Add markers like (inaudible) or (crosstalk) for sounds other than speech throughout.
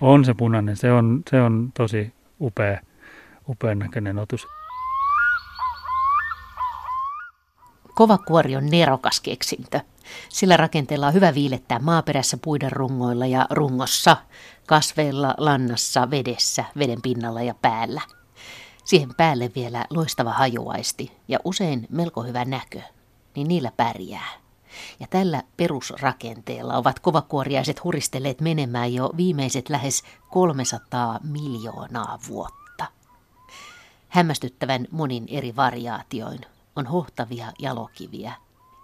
On se punainen, se on, se on tosi upea, upean näköinen otus. Kovakuori on nerokas keksintö. Sillä rakenteella on hyvä viilettää maaperässä puiden rungoilla ja rungossa, kasveilla, lannassa, vedessä, veden pinnalla ja päällä. Siihen päälle vielä loistava hajuaisti ja usein melko hyvä näkö, niin niillä pärjää. Ja tällä perusrakenteella ovat kovakuoriaiset huristelleet menemään jo viimeiset lähes 300 miljoonaa vuotta. Hämmästyttävän monin eri variaatioin on hohtavia jalokiviä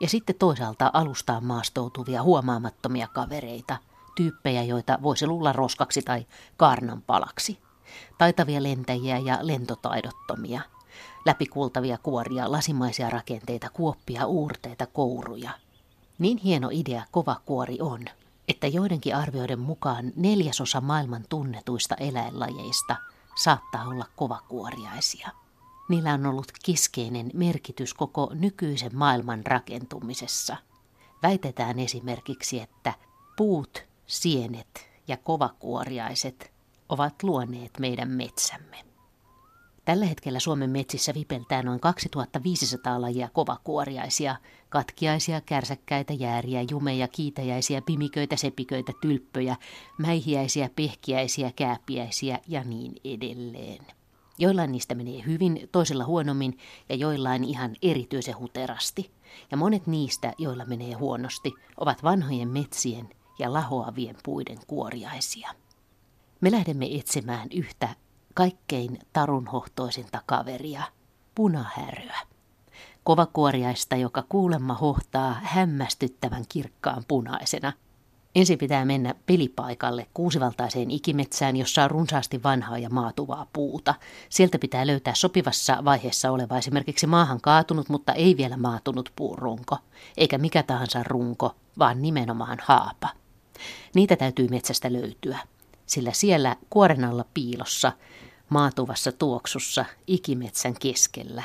ja sitten toisaalta alustaan maastoutuvia huomaamattomia kavereita, tyyppejä, joita voisi luulla roskaksi tai kaarnan palaksi. Taitavia lentäjiä ja lentotaidottomia, läpikultavia kuoria, lasimaisia rakenteita, kuoppia, uurteita, kouruja. Niin hieno idea kova kuori on, että joidenkin arvioiden mukaan neljäsosa maailman tunnetuista eläinlajeista saattaa olla kovakuoriaisia. Niillä on ollut keskeinen merkitys koko nykyisen maailman rakentumisessa. Väitetään esimerkiksi, että puut, sienet ja kovakuoriaiset ovat luoneet meidän metsämme. Tällä hetkellä Suomen metsissä vipeltää noin 2500 lajia kovakuoriaisia, katkiaisia, kärsäkkäitä, jääriä, jumeja, kiitäjäisiä, pimiköitä, sepiköitä, tylppöjä, mäihiäisiä, pehkiäisiä, kääpiäisiä ja niin edelleen. Joillain niistä menee hyvin, toisilla huonommin ja joillain ihan erityisen huterasti. Ja monet niistä, joilla menee huonosti, ovat vanhojen metsien ja lahoavien puiden kuoriaisia. Me lähdemme etsimään yhtä kaikkein tarunhohtoisinta kaveria, punahäröä. Kovakuoriaista, joka kuulemma hohtaa hämmästyttävän kirkkaan punaisena – Ensin pitää mennä pelipaikalle kuusivaltaiseen ikimetsään, jossa on runsaasti vanhaa ja maatuvaa puuta. Sieltä pitää löytää sopivassa vaiheessa oleva esimerkiksi maahan kaatunut, mutta ei vielä maatunut puurunko. Eikä mikä tahansa runko, vaan nimenomaan haapa. Niitä täytyy metsästä löytyä, sillä siellä kuoren alla piilossa, maatuvassa tuoksussa, ikimetsän keskellä,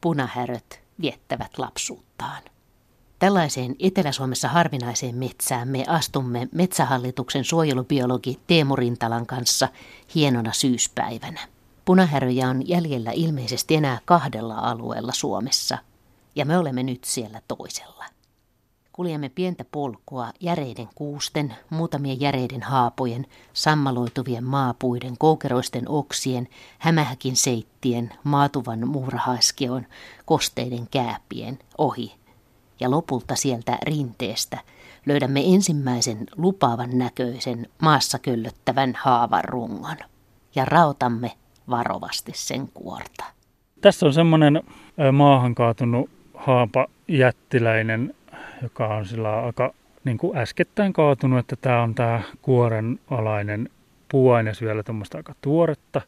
punahäröt viettävät lapsuuttaan. Tällaiseen Etelä-Suomessa harvinaiseen metsään me astumme Metsähallituksen suojelubiologi Teemu Rintalan kanssa hienona syyspäivänä. Punahäröjä on jäljellä ilmeisesti enää kahdella alueella Suomessa, ja me olemme nyt siellä toisella. Kuljemme pientä polkua järeiden kuusten, muutamien järeiden haapojen, sammaloituvien maapuiden, koukeroisten oksien, hämähäkin seittien, maatuvan muurahaiskeon, kosteiden kääpien ohi ja lopulta sieltä rinteestä löydämme ensimmäisen lupaavan näköisen maassa köllöttävän haavan rungon ja rautamme varovasti sen kuorta. Tässä on semmoinen maahan kaatunut haapa jättiläinen, joka on sillä aika niin kuin äskettäin kaatunut, että tämä on tämä kuoren alainen puuaines vielä tuommoista aika tuoretta,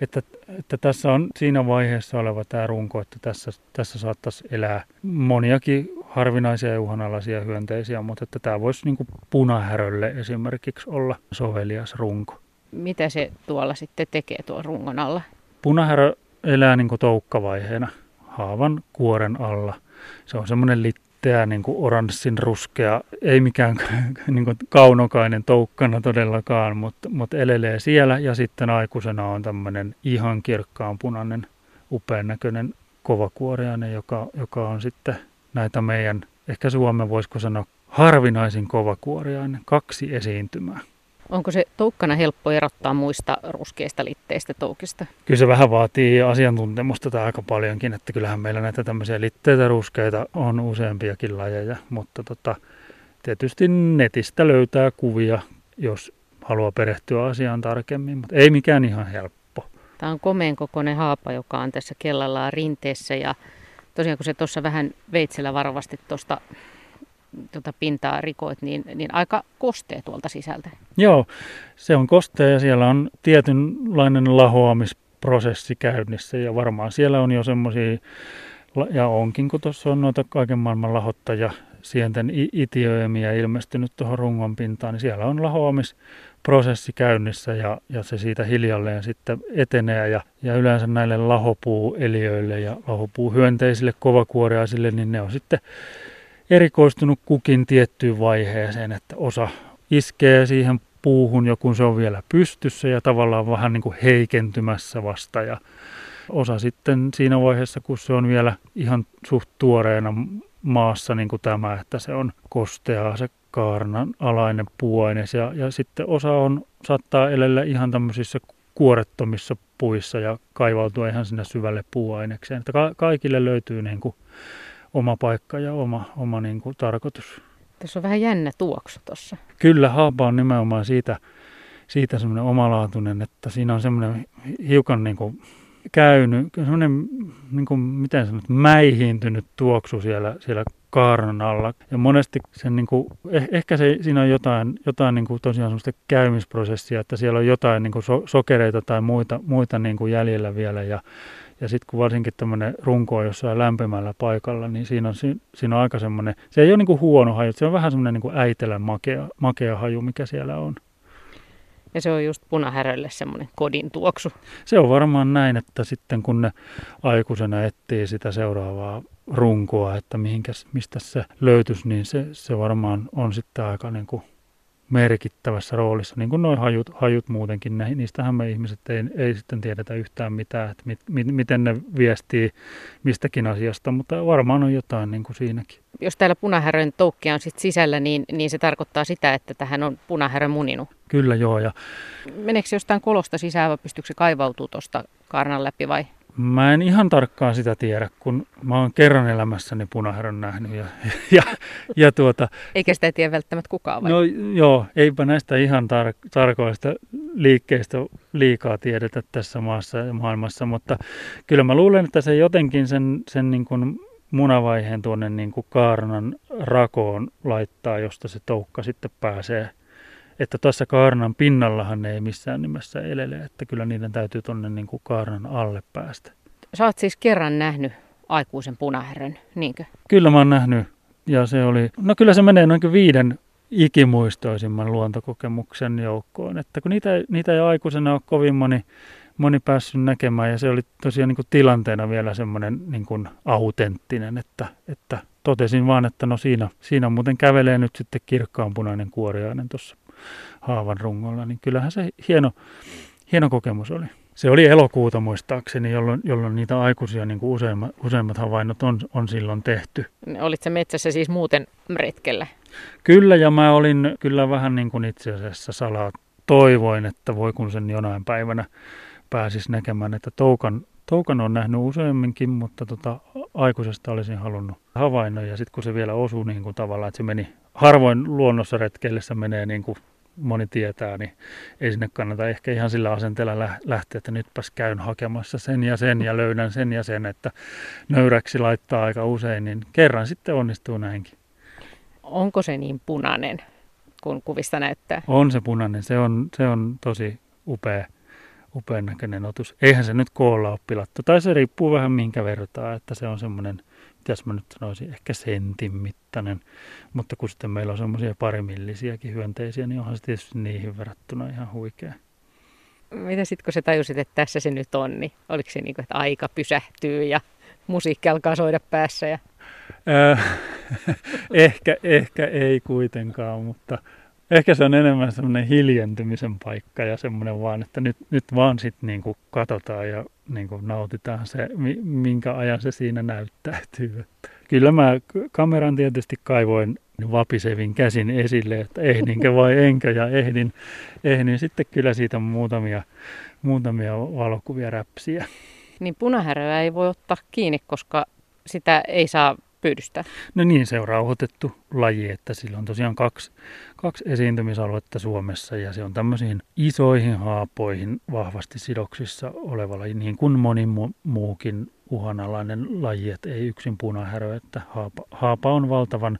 että, että tässä on siinä vaiheessa oleva tämä runko, että tässä, tässä saattaisi elää moniakin harvinaisia ja uhanalaisia hyönteisiä, mutta että tämä voisi niin punahärölle esimerkiksi olla sovelias runko. Mitä se tuolla sitten tekee tuon rungon alla? Punahärö elää niin toukkavaiheena haavan kuoren alla. Se on semmoinen litteä niin kuin oranssin ruskea, ei mikään (laughs) niin kuin kaunokainen toukkana todellakaan, mutta, mutta elelee siellä ja sitten aikuisena on tämmöinen ihan kirkkaan punainen, upean näköinen kovakuoriainen, joka, joka on sitten näitä meidän, ehkä Suomen voisiko sanoa, harvinaisin kovakuoriainen, kaksi esiintymää. Onko se toukkana helppo erottaa muista ruskeista litteistä toukista? Kyllä se vähän vaatii asiantuntemusta tai aika paljonkin, että kyllähän meillä näitä tämmöisiä litteitä ruskeita on useampiakin lajeja, mutta tota, tietysti netistä löytää kuvia, jos haluaa perehtyä asiaan tarkemmin, mutta ei mikään ihan helppo. Tämä on komeen kokoinen haapa, joka on tässä kellallaan rinteessä ja tosiaan kun se tuossa vähän veitsellä varovasti tuosta tuota pintaa rikoit, niin, niin aika kostee tuolta sisältä. Joo, se on kostea ja siellä on tietynlainen lahoamisprosessi käynnissä ja varmaan siellä on jo semmoisia, ja onkin kun tuossa on noita kaiken maailman lahottaja sienten itiöimiä ilmestynyt tuohon rungon pintaan, niin siellä on lahoamis prosessi käynnissä ja, ja se siitä hiljalleen sitten etenee. Ja, ja yleensä näille lahopuueliöille ja lahopuuhyönteisille kovakuoriaisille, niin ne on sitten erikoistunut kukin tiettyyn vaiheeseen, että osa iskee siihen puuhun jo, kun se on vielä pystyssä ja tavallaan vähän niin kuin heikentymässä vasta. Ja osa sitten siinä vaiheessa, kun se on vielä ihan suht tuoreena maassa, niin kuin tämä, että se on kosteaa se kaarnan alainen puuaines. Ja, ja sitten osa on, saattaa elellä ihan tämmöisissä kuorettomissa puissa ja kaivautua ihan sinne syvälle puuainekseen. Että ka- kaikille löytyy niin kuin oma paikka ja oma, oma niin kuin tarkoitus. Tässä on vähän jännä tuoksu tuossa. Kyllä, haapa on nimenomaan siitä, siitä semmoinen omalaatuinen, että siinä on semmoinen hiukan niin kuin käynyt, semmoinen, niin kuin, miten sanot, mäihiintynyt tuoksu siellä, siellä kaaran alla. Ja monesti sen, niin kuin, eh, ehkä se, siinä on jotain, jotain niin kuin tosiaan semmoista käymisprosessia, että siellä on jotain niin kuin so, sokereita tai muita, muita niin kuin jäljellä vielä. Ja, ja sitten kun varsinkin tämmöinen runko on jossain lämpimällä paikalla, niin siinä on, siinä on aika semmoinen, se ei ole niin kuin huono haju, se on vähän semmoinen niin kuin äitelän makea, makea haju, mikä siellä on. Ja se on just punahärölle semmoinen kodin tuoksu. Se on varmaan näin, että sitten kun ne aikuisena etsii sitä seuraavaa runkoa, että mihinkäs, mistä se löytyisi, niin se, se varmaan on sitten aika niin kuin merkittävässä roolissa, niin kuin nuo hajut, hajut muutenkin. Niistähän me ihmiset ei, ei sitten tiedetä yhtään mitään, että mit, mit, miten ne viestii mistäkin asiasta, mutta varmaan on jotain niin kuin siinäkin. Jos täällä punahärön toukkia on sit sisällä, niin, niin se tarkoittaa sitä, että tähän on punahärö muninut. Kyllä joo. Ja... Meneekö se jostain kolosta sisään vai pystyykö se kaivautuu tuosta kaarnan läpi vai? Mä en ihan tarkkaan sitä tiedä, kun mä oon kerran elämässäni punaherran nähnyt. Ja, (laughs) ja, ja tuota, Eikä sitä tiedä välttämättä kukaan vai? No joo, eipä näistä ihan tar- tarkoista liikkeistä liikaa tiedetä tässä maassa ja maailmassa, mutta kyllä mä luulen, että se jotenkin sen, sen niin kuin munavaiheen tuonne niin kuin kaarnan rakoon laittaa, josta se toukka sitten pääsee että tuossa kaarnan pinnallahan ne ei missään nimessä elele, että kyllä niiden täytyy tuonne niin kuin kaarnan alle päästä. Sä oot siis kerran nähnyt aikuisen punaherön, niinkö? Kyllä mä oon nähnyt, ja se oli, no kyllä se menee noin viiden ikimuistoisimman luontokokemuksen joukkoon, että kun niitä, niitä ei aikuisena ole kovin moni, moni päässyt näkemään, ja se oli tosiaan niin kuin tilanteena vielä semmoinen niin kuin autenttinen, että, että totesin vaan, että no siinä, siinä muuten kävelee nyt sitten kirkkaanpunainen kuoriainen tuossa haavan rungolla, niin kyllähän se hieno, hieno kokemus oli. Se oli elokuuta muistaakseni, jolloin, jolloin niitä aikuisia niin kuin useimmat, useimmat havainnot on, on silloin tehty. Olitko metsässä siis muuten retkellä? Kyllä, ja mä olin kyllä vähän niin kuin itse asiassa salaa toivoin, että voi kun sen jonain päivänä pääsis näkemään, että toukan, toukan on nähnyt useamminkin, mutta tota, aikuisesta olisin halunnut havainnon, ja sitten kun se vielä osui niin kuin tavallaan, että se meni harvoin luonnossa retkeillessä menee niin kuin moni tietää, niin ei sinne kannata ehkä ihan sillä asenteella lähteä, että nytpäs käyn hakemassa sen ja sen ja löydän sen ja sen, että nöyräksi laittaa aika usein, niin kerran sitten onnistuu näinkin. Onko se niin punainen, kun kuvista näyttää? On se punainen, se on, se on tosi upea, upean näköinen otus. Eihän se nyt koolla ole pilattu, tai se riippuu vähän minkä vertaa, että se on semmoinen mitäs mä nyt sanoisin, ehkä sentin mittainen. Mutta kun sitten meillä on semmoisia parimillisiäkin hyönteisiä, niin onhan se tietysti niihin verrattuna ihan huikea. Mitä sitten kun sä tajusit, että tässä se nyt on, niin oliko se niin kuin, että aika pysähtyy ja musiikki alkaa soida päässä? Ja... (laughs) ehkä, ehkä ei kuitenkaan, mutta ehkä se on enemmän semmoinen hiljentymisen paikka ja semmoinen vaan, että nyt, nyt vaan sitten niin katsotaan ja niin kuin nautitaan se, minkä ajan se siinä näyttäytyy. Kyllä mä kameran tietysti kaivoin vapisevin käsin esille, että ehdinkö vai enkö, ja ehdin, ehdin sitten kyllä siitä muutamia, muutamia valokuvia räpsiä. Niin punahäröä ei voi ottaa kiinni, koska sitä ei saa pyydystää? No niin, se on rauhoitettu laji, että sillä on tosiaan kaksi, kaksi esiintymisaluetta Suomessa ja se on tämmöisiin isoihin haapoihin vahvasti sidoksissa oleva laji, niin kuin moni mu- muukin uhanalainen laji, että ei yksin punahärö, että haapa, haapa on valtavan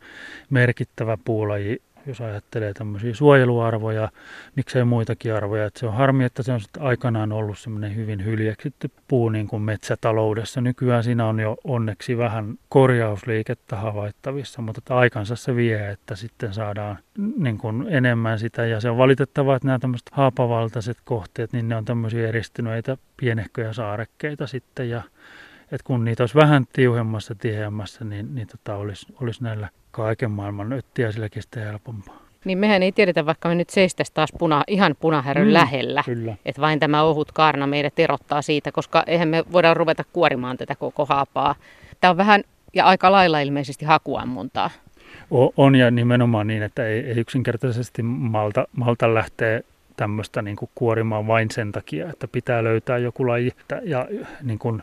merkittävä puulaji jos ajattelee tämmöisiä suojeluarvoja, miksei muitakin arvoja. Että se on harmi, että se on sitten aikanaan ollut semmoinen hyvin hyljeksitty puu niin kuin metsätaloudessa. Nykyään siinä on jo onneksi vähän korjausliikettä havaittavissa, mutta että aikansa se vie, että sitten saadaan niin kuin enemmän sitä. Ja se on valitettavaa, että nämä tämmöiset haapavaltaiset kohteet, niin ne on tämmöisiä eristyneitä pienehköjä saarekkeita sitten ja että kun niitä olisi vähän tiuhemmassa, tiheämmässä, niin, niin tota olisi, olisi näillä kaiken maailman öttiäisilläkin sitten helpompaa. Niin mehän ei tiedetä, vaikka me nyt seistäisiin taas puna, ihan punahärön mm, lähellä, Kyllä. että vain tämä ohut kaarna meidät erottaa siitä, koska eihän me voida ruveta kuorimaan tätä koko haapaa. Tämä on vähän ja aika lailla ilmeisesti hakuammuntaa. On ja nimenomaan niin, että ei, ei yksinkertaisesti malta, malta lähteä tämmöistä niin kuin kuorimaan vain sen takia, että pitää löytää joku laji. Ja niin kuin,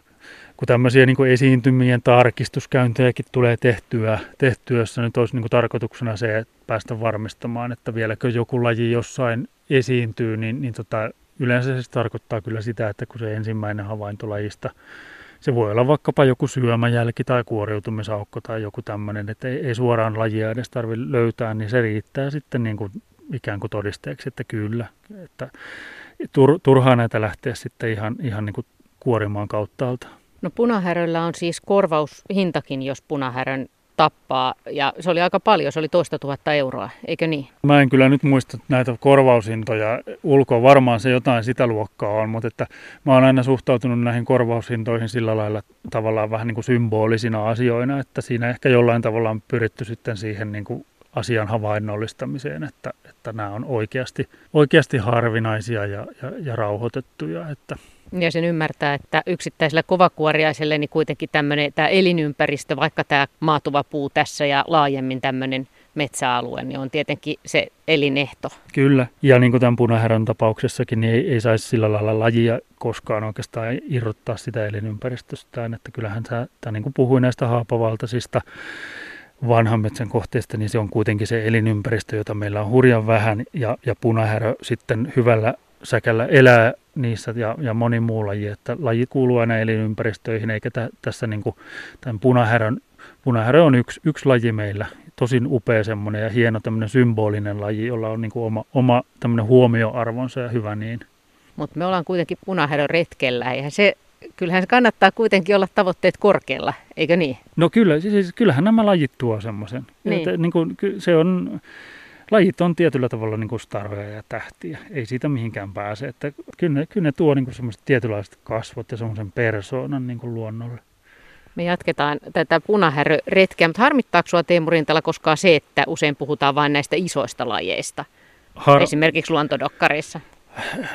kun tämmöisiä niin kuin esiintymien tarkistuskäyntejäkin tulee tehtyä, tehtyä jossa nyt olisi niin kuin tarkoituksena se, että päästä varmistamaan, että vieläkö joku laji jossain esiintyy, niin, niin tota, yleensä se tarkoittaa kyllä sitä, että kun se ensimmäinen havainto lajista se voi olla vaikkapa joku syömäjälki tai kuoriutumisaukko tai joku tämmöinen, että ei, ei suoraan lajia edes tarvitse löytää, niin se riittää sitten niin kuin ikään kuin todisteeksi, että kyllä. Että tur, turhaa näitä lähteä sitten ihan, ihan niin kuin kuorimaan kauttaalta. No punahäröllä on siis korvaushintakin, jos punahärön tappaa. Ja se oli aika paljon, se oli toista tuhatta euroa, eikö niin? Mä en kyllä nyt muista näitä korvaushintoja ulkoa. Varmaan se jotain sitä luokkaa on, mutta että mä oon aina suhtautunut näihin korvaushintoihin sillä lailla tavallaan vähän niin kuin symbolisina asioina, että siinä ehkä jollain tavalla on pyritty sitten siihen niin kuin asian havainnollistamiseen, että, että nämä on oikeasti, oikeasti harvinaisia ja, ja, ja rauhoitettuja. Että. Ja sen ymmärtää, että yksittäisellä kovakuoriaiselle niin kuitenkin tämmöinen tämä elinympäristö, vaikka tämä maatuva puu tässä ja laajemmin tämmöinen metsäalue, niin on tietenkin se elinehto. Kyllä, ja niin kuin tämän punahärän tapauksessakin, niin ei, ei saisi sillä lailla lajia koskaan oikeastaan irrottaa sitä elinympäristöstään, että kyllähän tämä, tämä niin kuin puhui näistä haapavaltaisista vanhan metsän kohteista, niin se on kuitenkin se elinympäristö, jota meillä on hurjan vähän. Ja, ja punahärö sitten hyvällä säkällä elää niissä ja, ja moni muu laji, että laji kuuluu aina elinympäristöihin, eikä tä, tässä niin kuin, tämän punahärön, punahärö on yksi, yksi laji meillä, tosin upea semmoinen ja hieno tämmöinen symbolinen laji, jolla on niin kuin oma, oma tämmöinen huomioarvonsa ja hyvä niin. Mutta me ollaan kuitenkin punahärön retkellä, eihän se kyllähän se kannattaa kuitenkin olla tavoitteet korkealla, eikö niin? No kyllä, siis kyllähän nämä lajit tuo semmoisen. Niin. Että, niin kuin, se on, lajit on tietyllä tavalla niin kuin staroja ja tähtiä. Ei siitä mihinkään pääse. Että kyllä, ne, kyllä ne tuo niin kuin semmoiset tietynlaiset kasvot ja semmoisen persoonan niin kuin luonnolle. Me jatketaan tätä punahäröretkeä, mutta harmittaako sinua Teemu Rintala koskaan se, että usein puhutaan vain näistä isoista lajeista? Har... Esimerkiksi luontodokkareissa.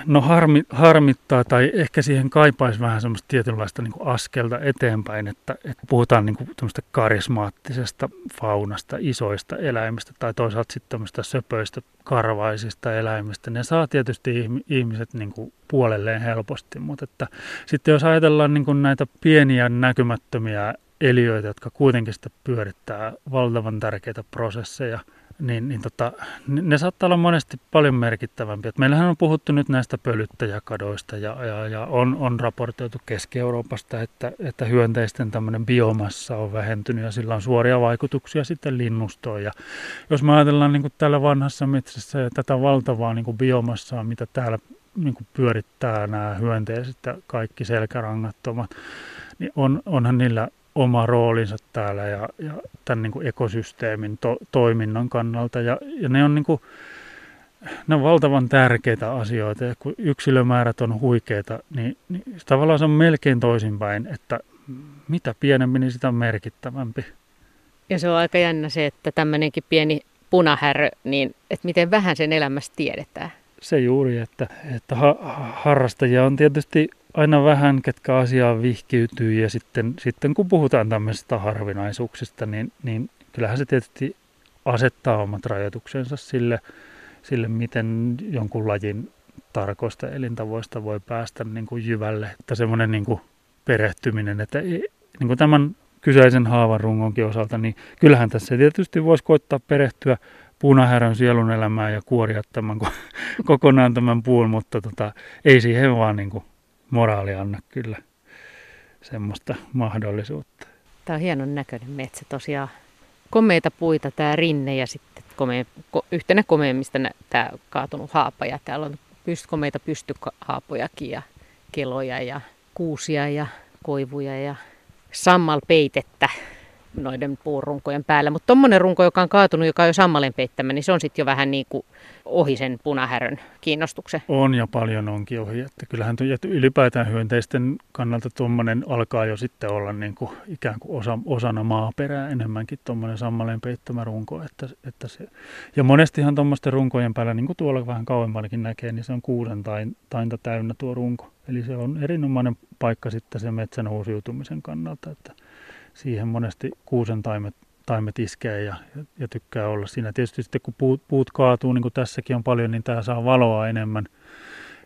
No harmi, harmittaa tai ehkä siihen kaipaisi vähän semmoista tietynlaista niin kuin askelta eteenpäin, että, että puhutaan niin kuin karismaattisesta faunasta, isoista eläimistä tai toisaalta sitten tämmöistä söpöistä, karvaisista eläimistä. Ne saa tietysti ihmiset niin kuin puolelleen helposti, mutta että sitten jos ajatellaan niin kuin näitä pieniä näkymättömiä eliöitä, jotka kuitenkin sitten pyörittää valtavan tärkeitä prosesseja – niin, niin tota, ne saattaa olla monesti paljon merkittävämpiä. Meillähän on puhuttu nyt näistä pölyttäjäkadoista ja, ja, ja on, on raportoitu Keski-Euroopasta, että, että hyönteisten tämmöinen biomassa on vähentynyt ja sillä on suoria vaikutuksia sitten linnustoon. Ja jos me ajatellaan niin kuin täällä vanhassa metsässä ja tätä valtavaa niin kuin biomassaa, mitä täällä niin kuin pyörittää nämä hyönteiset ja kaikki selkärangattomat, niin on, onhan niillä oma roolinsa täällä ja, ja tämän niin kuin ekosysteemin to, toiminnan kannalta. Ja, ja ne, on niin kuin, ne on valtavan tärkeitä asioita ja kun yksilömäärät on huikeita, niin, niin tavallaan se on melkein toisinpäin, että mitä pienempi, niin sitä merkittävämpi. Ja se on aika jännä se, että tämmöinenkin pieni punahärö, niin että miten vähän sen elämästä tiedetään. Se juuri, että, että ha, harrastajia on tietysti aina vähän, ketkä asiaan vihkiytyy ja sitten, sitten kun puhutaan tämmöisistä harvinaisuuksista, niin, niin kyllähän se tietysti asettaa omat rajoituksensa sille, sille miten jonkun lajin tarkoista elintavoista voi päästä niin kuin jyvälle. Että semmoinen niin kuin perehtyminen, että niin kuin tämän kyseisen haavan rungonkin osalta, niin kyllähän tässä tietysti voisi koittaa perehtyä punahärän sielun elämään ja kuoria tämän (laughs) kokonaan tämän puun, mutta tota, ei siihen vaan niin kuin moraali anna kyllä semmoista mahdollisuutta. Tämä on hienon näköinen metsä tosiaan. Komeita puita tämä rinne ja sitten komea, ko, yhtenä komeimmista tämä kaatunut haapa. Ja täällä on pyst, komeita pystyhaapojakin ja keloja ja kuusia ja koivuja ja sammalpeitettä. Noiden puurunkojen päällä. Mutta tuommoinen runko, joka on kaatunut, joka on jo sammalen peittämä, niin se on sitten jo vähän niin kuin ohi sen punahärön kiinnostuksen. On ja paljon onkin ohi. Että kyllähän ylipäätään hyönteisten kannalta tuommoinen alkaa jo sitten olla niin kuin ikään kuin osa, osana maaperää enemmänkin tuommoinen sammaleen peittämä runko. Että, että se, ja monestihan tuommoisten runkojen päällä, niin kuin tuolla vähän kauemmallakin näkee, niin se on kuusen tain, tainta täynnä tuo runko. Eli se on erinomainen paikka sitten sen metsän uusiutumisen kannalta, että siihen monesti kuusen taimet, taimet iskee ja, ja, tykkää olla siinä. Tietysti sitten kun puut, puut kaatuu, niin kuin tässäkin on paljon, niin tämä saa valoa enemmän,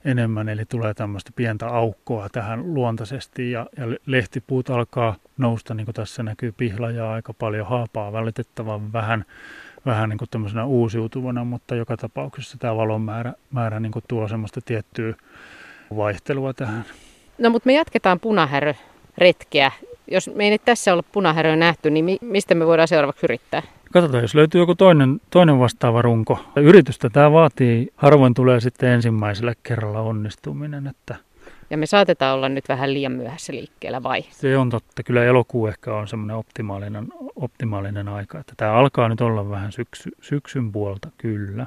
enemmän eli tulee tämmöistä pientä aukkoa tähän luontaisesti ja, ja lehtipuut alkaa nousta, niin kuin tässä näkyy pihlajaa aika paljon, haapaa välitettävän vähän, vähän niin kuin tämmöisenä uusiutuvana, mutta joka tapauksessa tämä valon määrä, määrä niin kuin tuo semmoista tiettyä vaihtelua tähän. No mutta me jatketaan punahärö-retkeä. Jos me ei nyt tässä ole punahäröä nähty, niin mi- mistä me voidaan seuraavaksi yrittää? Katsotaan, jos löytyy joku toinen, toinen vastaava runko. Yritystä tämä vaatii, harvoin tulee sitten ensimmäisellä kerralla onnistuminen. Että ja me saatetaan olla nyt vähän liian myöhässä liikkeellä, vai? Se on totta. Kyllä elokuu ehkä on semmoinen optimaalinen, optimaalinen aika. Että tämä alkaa nyt olla vähän syksy, syksyn puolta, kyllä.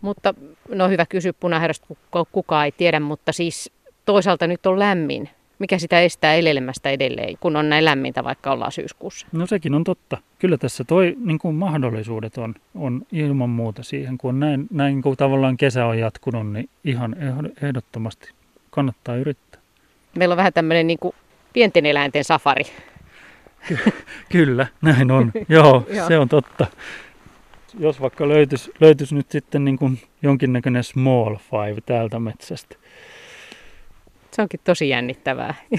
Mutta no hyvä kysy punahäröstä, kukaan ei tiedä, mutta siis toisaalta nyt on lämmin. Mikä sitä estää elelemästä edelleen, kun on näin lämmintä, vaikka ollaan syyskuussa? No sekin on totta. Kyllä tässä toi niin kuin mahdollisuudet on, on ilman muuta siihen, kun näin, näin kuin tavallaan kesä on jatkunut, niin ihan ehdottomasti kannattaa yrittää. Meillä on vähän tämmöinen niin kuin pienten eläinten safari. Ky- kyllä, näin on. Joo, (laughs) se on totta jos vaikka löytyisi, löytyisi nyt sitten niin kuin jonkinnäköinen small five täältä metsästä. Se onkin tosi jännittävää. (laughs)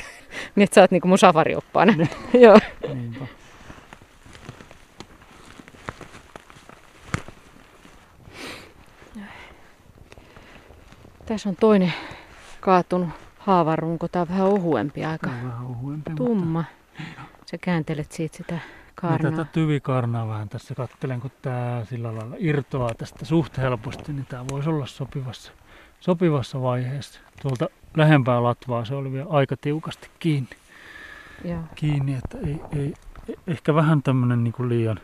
niin, että sä oot niin kuin mun safarioppaana. (laughs) Joo. Niinpä. Tässä on toinen kaatunut haavarunko. Tämä on vähän ohuempi aika. Vähän ohuempi, Tumma. Mutta... Sä kääntelet siitä sitä Kaarnaa. Niin tätä tyvikarnaa vähän tässä katselen, kun tämä sillä lailla irtoaa tästä suht helposti, niin tämä voisi olla sopivassa, sopivassa vaiheessa. Tuolta lähempää latvaa se oli vielä aika tiukasti kiinni. Ja. Kiinni, että ei, ei, ehkä vähän tämmöinen niin liian,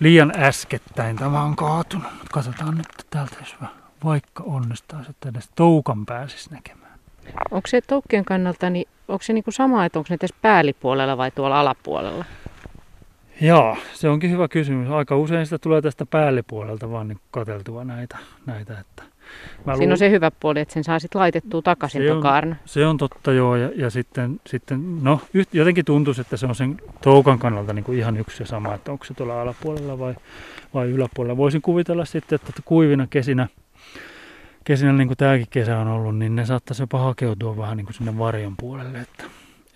liian äskettäin tämä on kaatunut. Mutta katsotaan nyt täältä, jos vaikka onnistaa, että edes toukan pääsisi näkemään. Onko se toukkien kannalta, niin onko se niin kuin sama, että onko ne tässä päällipuolella vai tuolla alapuolella? Joo, se onkin hyvä kysymys. Aika usein sitä tulee tästä päällipuolelta vaan niin kateltua näitä. näitä että Mä Siinä on se hyvä puoli, että sen saa sitten laitettua takaisin se on, se on totta joo, ja, ja sitten, sitten no, yht, jotenkin tuntuisi, että se on sen toukan kannalta niin kuin ihan yksi ja sama, että onko se tuolla alapuolella vai, vai yläpuolella. Voisin kuvitella sitten, että kuivina kesinä, kesinä niin kuin tämäkin kesä on ollut, niin ne saattaisi jopa hakeutua vähän niin kuin sinne varjon puolelle, että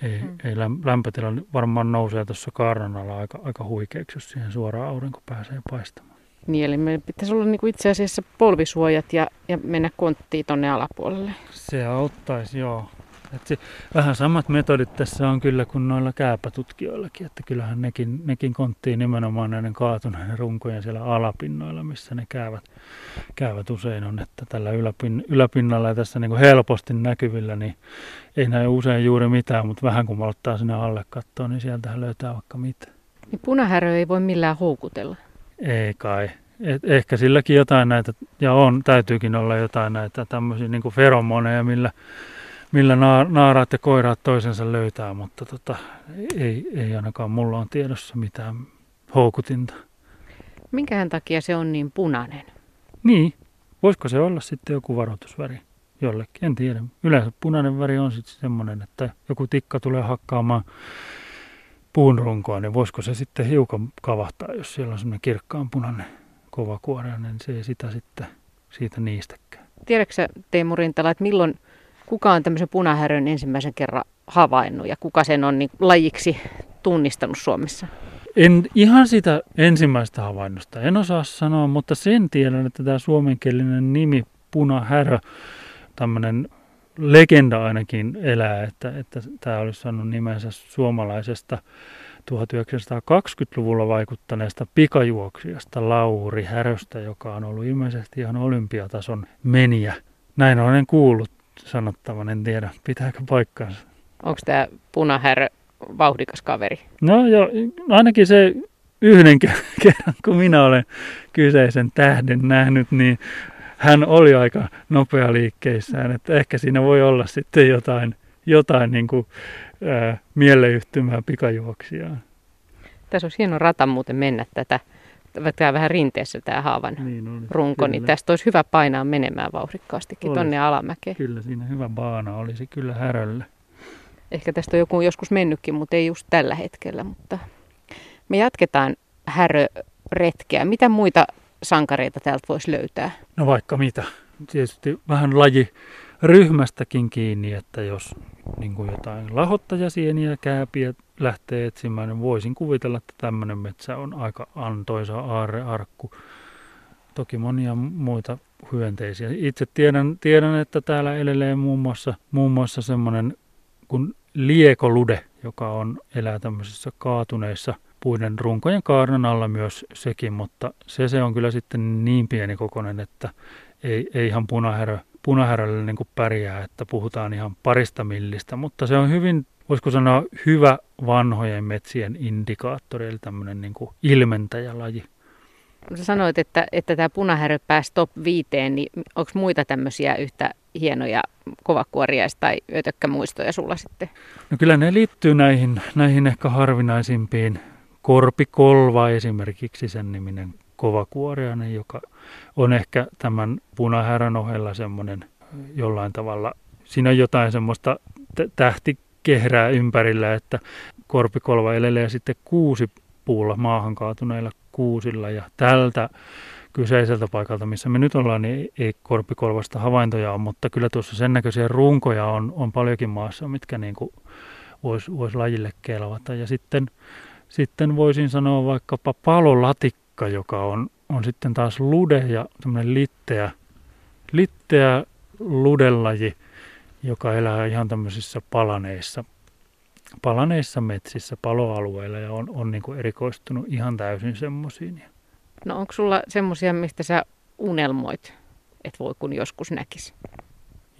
ei, mm. ei lämpötila varmaan nousee tuossa kaarnan alla aika, aika huikeaksi, jos siihen suoraan aurinko pääsee paistamaan. Niin, eli meillä pitäisi olla niin itse asiassa polvisuojat ja, ja mennä konttiin tuonne alapuolelle. Se auttaisi, joo. Et se, vähän samat metodit tässä on kyllä kuin noilla kääpätutkijoillakin, että kyllähän nekin, nekin konttiin nimenomaan näiden kaatuneiden runkojen siellä alapinnoilla, missä ne käyvät, käyvät usein on, että tällä yläpin, yläpinnalla ja tässä niin helposti näkyvillä, niin ei näy usein juuri mitään, mutta vähän kun ottaa sinne alle kattoon, niin sieltähän löytää vaikka mitä. Niin punahärö ei voi millään houkutella? Ei kai. Et ehkä silläkin jotain näitä, ja on, täytyykin olla jotain näitä tämmöisiä niin kuin feromoneja, millä millä naaraat ja koiraat toisensa löytää, mutta tota, ei, ei ainakaan mulla on tiedossa mitään houkutinta. Minkähän takia se on niin punainen? Niin, voisiko se olla sitten joku varoitusväri jollekin, en tiedä. Yleensä punainen väri on sitten semmoinen, että joku tikka tulee hakkaamaan puun runkoa, niin voisiko se sitten hiukan kavahtaa, jos siellä on semmoinen kirkkaan punainen kova kuoreinen, niin se ei sitä sitten siitä niistäkään. Tiedätkö Teemu Rintala, että milloin kuka on tämmöisen punahärön ensimmäisen kerran havainnut ja kuka sen on niin lajiksi tunnistanut Suomessa? En ihan sitä ensimmäistä havainnosta en osaa sanoa, mutta sen tiedän, että tämä suomenkielinen nimi punahärö, tämmöinen legenda ainakin elää, että, että tämä olisi saanut nimensä suomalaisesta 1920-luvulla vaikuttaneesta pikajuoksijasta Lauri Häröstä, joka on ollut ilmeisesti ihan olympiatason meniä. Näin olen kuullut sanottavan, en tiedä, pitääkö paikkaansa. Onko tämä punahärö vauhdikas kaveri. No joo, ainakin se yhden (laughs) kerran, kun minä olen kyseisen tähden nähnyt, niin hän oli aika nopea liikkeissään, että ehkä siinä voi olla sitten jotain, jotain niin kuin, ää, mieleyhtymää pikajuoksijaan. Tässä olisi hieno rata muuten mennä tätä, tämä vähän rinteessä tämä haavan niin olisi, runko, kyllä. niin tästä olisi hyvä painaa menemään vauhdikkaastikin olisi. tonne alamäkeen. Kyllä, siinä hyvä baana olisi kyllä häröllä. Ehkä tästä on joku joskus mennytkin, mutta ei just tällä hetkellä. Mutta me jatketaan häröretkeä. Mitä muita sankareita täältä voisi löytää? No vaikka mitä. Tietysti vähän laji ryhmästäkin kiinni, että jos niin kuin jotain lahottajasieniä, kääpiä lähtee etsimään, niin voisin kuvitella, että tämmöinen metsä on aika antoisa aarrearkku. Toki monia muita hyönteisiä. Itse tiedän, tiedän että täällä elelee muun muassa, muun muassa semmoinen kuin liekolude, joka on, elää tämmöisissä kaatuneissa puiden runkojen kaarnan alla myös sekin, mutta se, se on kyllä sitten niin pieni kokonen, että ei, ei ihan punahärö, punahärölle niin pärjää, että puhutaan ihan parista millistä, mutta se on hyvin, voisiko sanoa, hyvä vanhojen metsien indikaattori, eli tämmöinen niin kuin ilmentäjälaji. Sä sanoit, että, että tämä punahärö pääsi top viiteen, niin onko muita tämmöisiä yhtä hienoja kovakuoriais- tai ötökkämuistoja sulla sitten? No kyllä ne liittyy näihin, näihin ehkä harvinaisimpiin. Korpikolva esimerkiksi sen niminen kovakuoriainen, joka on ehkä tämän punahärän ohella semmoinen jollain tavalla, siinä on jotain semmoista tähtikehrää ympärillä, että korpikolva elelee sitten kuusi puulla maahan kaatuneilla kuusilla ja tältä kyseiseltä paikalta, missä me nyt ollaan, niin ei korpikolvasta havaintoja ole, mutta kyllä tuossa sen näköisiä runkoja on, on paljonkin maassa, mitkä niin voisi vois lajille kelvata. Ja sitten, sitten voisin sanoa vaikkapa palolatikka, joka on, on sitten taas lude ja tämmöinen litteä, litteä ludelaji, joka elää ihan tämmöisissä palaneissa, palaneissa metsissä, paloalueilla ja on, on niin erikoistunut ihan täysin semmoisiin. No onko sulla semmoisia, mistä sä unelmoit, että voi kun joskus näkisi?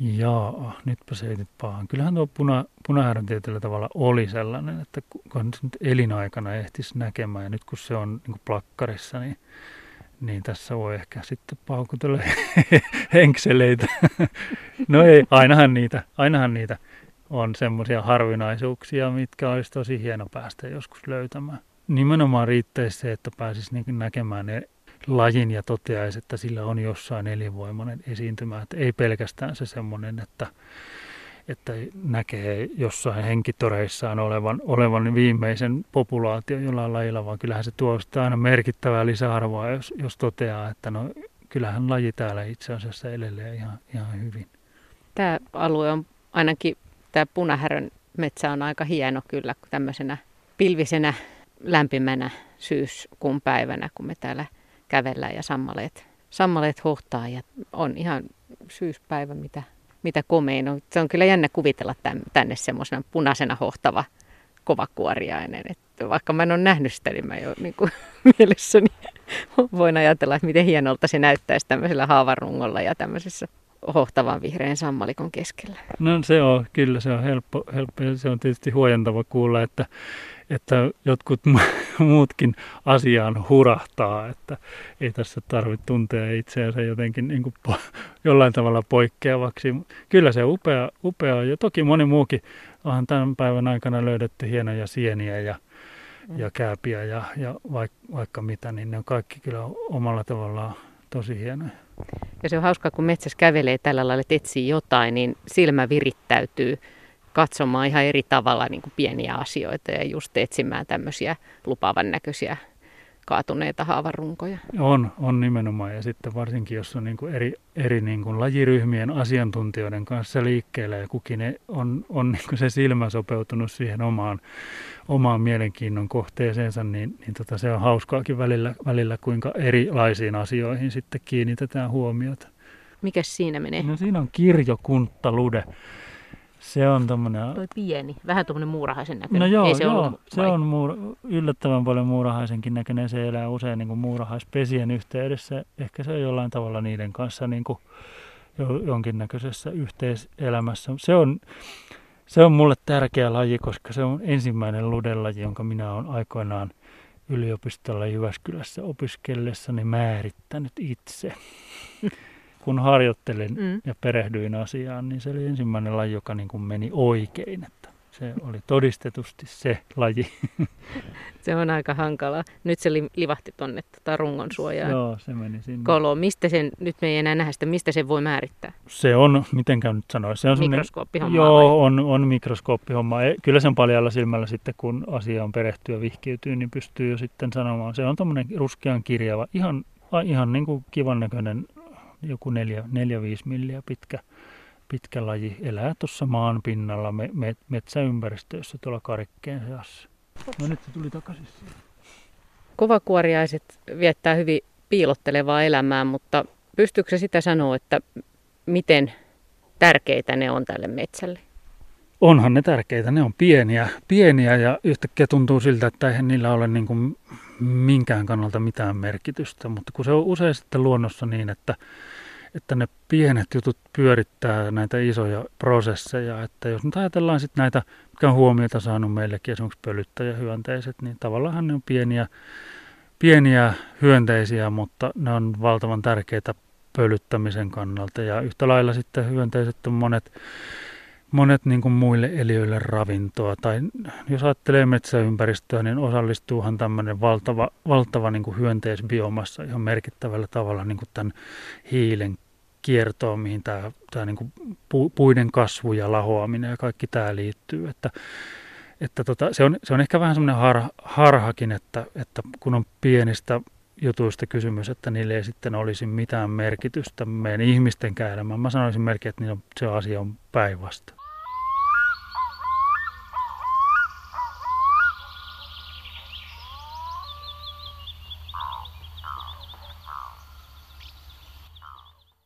Jaa, nytpä se nyt pahan. Kyllähän tuo puna, punahärän tietyllä tavalla oli sellainen, että kun se nyt elinaikana ehtisi näkemään, ja nyt kun se on niin plakkarissa, niin, niin tässä voi ehkä sitten paukutella (laughs) henkseleitä. no ei, ainahan niitä, ainahan niitä on semmoisia harvinaisuuksia, mitkä olisi tosi hieno päästä joskus löytämään nimenomaan riittäisi se, että pääsisi niin näkemään ne lajin ja toteaisi, että sillä on jossain elinvoimainen esiintymä. Että ei pelkästään se semmoinen, että, että näkee jossain henkitoreissaan olevan, olevan viimeisen populaation jollain lajilla, vaan kyllähän se tuo sitä aina merkittävää lisäarvoa, jos, jos toteaa, että no, kyllähän laji täällä itse asiassa elelee ihan, ihan hyvin. Tämä alue on ainakin, tämä punahärön metsä on aika hieno kyllä tämmöisenä pilvisenä lämpimänä syyskuun päivänä, kun me täällä kävellään ja sammaleet, sammaleet hohtaa ja on ihan syyspäivä, mitä, mitä komein on. Se on kyllä jännä kuvitella tänne semmoisena punaisena hohtava kovakuoriainen. Että vaikka mä en ole nähnyt sitä, niin mä jo niin kuin, (laughs) mielessäni voin ajatella, että miten hienolta se näyttäisi tämmöisellä haavarungolla ja tämmöisessä hohtavan vihreän sammalikon keskellä. No se on, kyllä se on helppo, helppo se on tietysti huojentava kuulla, että että jotkut (laughs) muutkin asiaan hurahtaa, että ei tässä tarvitse tuntea itseänsä jotenkin niin kuin po, (laughs) jollain tavalla poikkeavaksi. Kyllä se upea, upea ja toki moni muukin onhan tämän päivän aikana löydetty hienoja sieniä ja, mm. ja kääpiä ja, ja vaikka, vaikka mitä, niin ne on kaikki kyllä omalla tavallaan tosi hienoja. Ja se on hauskaa, kun metsässä kävelee tällä lailla, että etsii jotain, niin silmä virittäytyy katsomaan ihan eri tavalla niin kuin pieniä asioita ja just etsimään tämmöisiä lupaavan näköisiä kaatuneita haavarunkoja. On, on nimenomaan. Ja sitten varsinkin, jos on niin kuin eri, eri niin kuin lajiryhmien asiantuntijoiden kanssa liikkeellä ja kukin on, on niin kuin se silmä sopeutunut siihen omaan, omaan mielenkiinnon kohteeseensa, niin, niin tota, se on hauskaakin välillä, välillä, kuinka erilaisiin asioihin sitten kiinnitetään huomiota. Mikäs siinä menee? No siinä on kirjokunttalude. Se on tommonen... Toi pieni, vähän tuommoinen muurahaisen näköinen. No joo, Ei se, joo, se on muura, yllättävän paljon muurahaisenkin näköinen. Se elää usein niin kuin muurahaispesien yhteydessä. Ehkä se on jollain tavalla niiden kanssa niin kuin jo, jonkinnäköisessä yhteiselämässä. Se on, se on mulle tärkeä laji, koska se on ensimmäinen ludelaji, jonka minä olen aikoinaan yliopistolla Jyväskylässä opiskellessani määrittänyt itse. (laughs) Kun harjoittelin mm. ja perehdyin asiaan, niin se oli ensimmäinen laji, joka niin kuin meni oikein. Että se oli todistetusti se laji. (laughs) Se on aika hankala. Nyt se livahti tuonne tota rungon suojaan. Joo, se meni sinne. Kolo, mistä sen, nyt me ei enää nähdä sitä, mistä sen voi määrittää? Se on, miten nyt sanoisi, se on mikroskooppihomma. Joo, vai? on, on mikroskooppihomma. E, kyllä sen paljalla silmällä sitten, kun asia on perehtyä vihkiytyy, niin pystyy jo sitten sanomaan. Se on tuommoinen ruskean kirjava, ihan, ihan niin kuin kivan näköinen, joku 4-5 milliä pitkä pitkä laji elää tuossa maan pinnalla me, me, metsäympäristössä tuolla karikkeen seassa. No nyt se tuli takaisin siihen. Kovakuoriaiset viettää hyvin piilottelevaa elämää, mutta pystyykö sitä sanoa, että miten tärkeitä ne on tälle metsälle? Onhan ne tärkeitä. Ne on pieniä, pieniä ja yhtäkkiä tuntuu siltä, että eihän niillä ole niin kuin minkään kannalta mitään merkitystä. Mutta kun se on usein sitten luonnossa niin, että että ne pienet jutut pyörittää näitä isoja prosesseja. Että jos nyt ajatellaan sitten näitä, mitkä on huomiota saanut meillekin, esimerkiksi pölyttäjähyönteiset, niin tavallaan ne on pieniä, pieniä hyönteisiä, mutta ne on valtavan tärkeitä pölyttämisen kannalta. Ja yhtä lailla sitten hyönteiset on monet, monet niin kuin muille eliöille ravintoa. Tai jos ajattelee metsäympäristöä, niin osallistuuhan tämmöinen valtava, valtava niin kuin hyönteisbiomassa ihan merkittävällä tavalla niin kuin tämän hiilen kiertoon, mihin tämä, tämä niin kuin puiden kasvu ja lahoaminen ja kaikki tämä liittyy. Että, että tota, se, on, se on ehkä vähän semmoinen har, harhakin, että, että kun on pienistä jutuista kysymys, että niille ei sitten olisi mitään merkitystä meidän ihmisten elämään. Mä sanoisin melkein, että se asia on päinvastoin.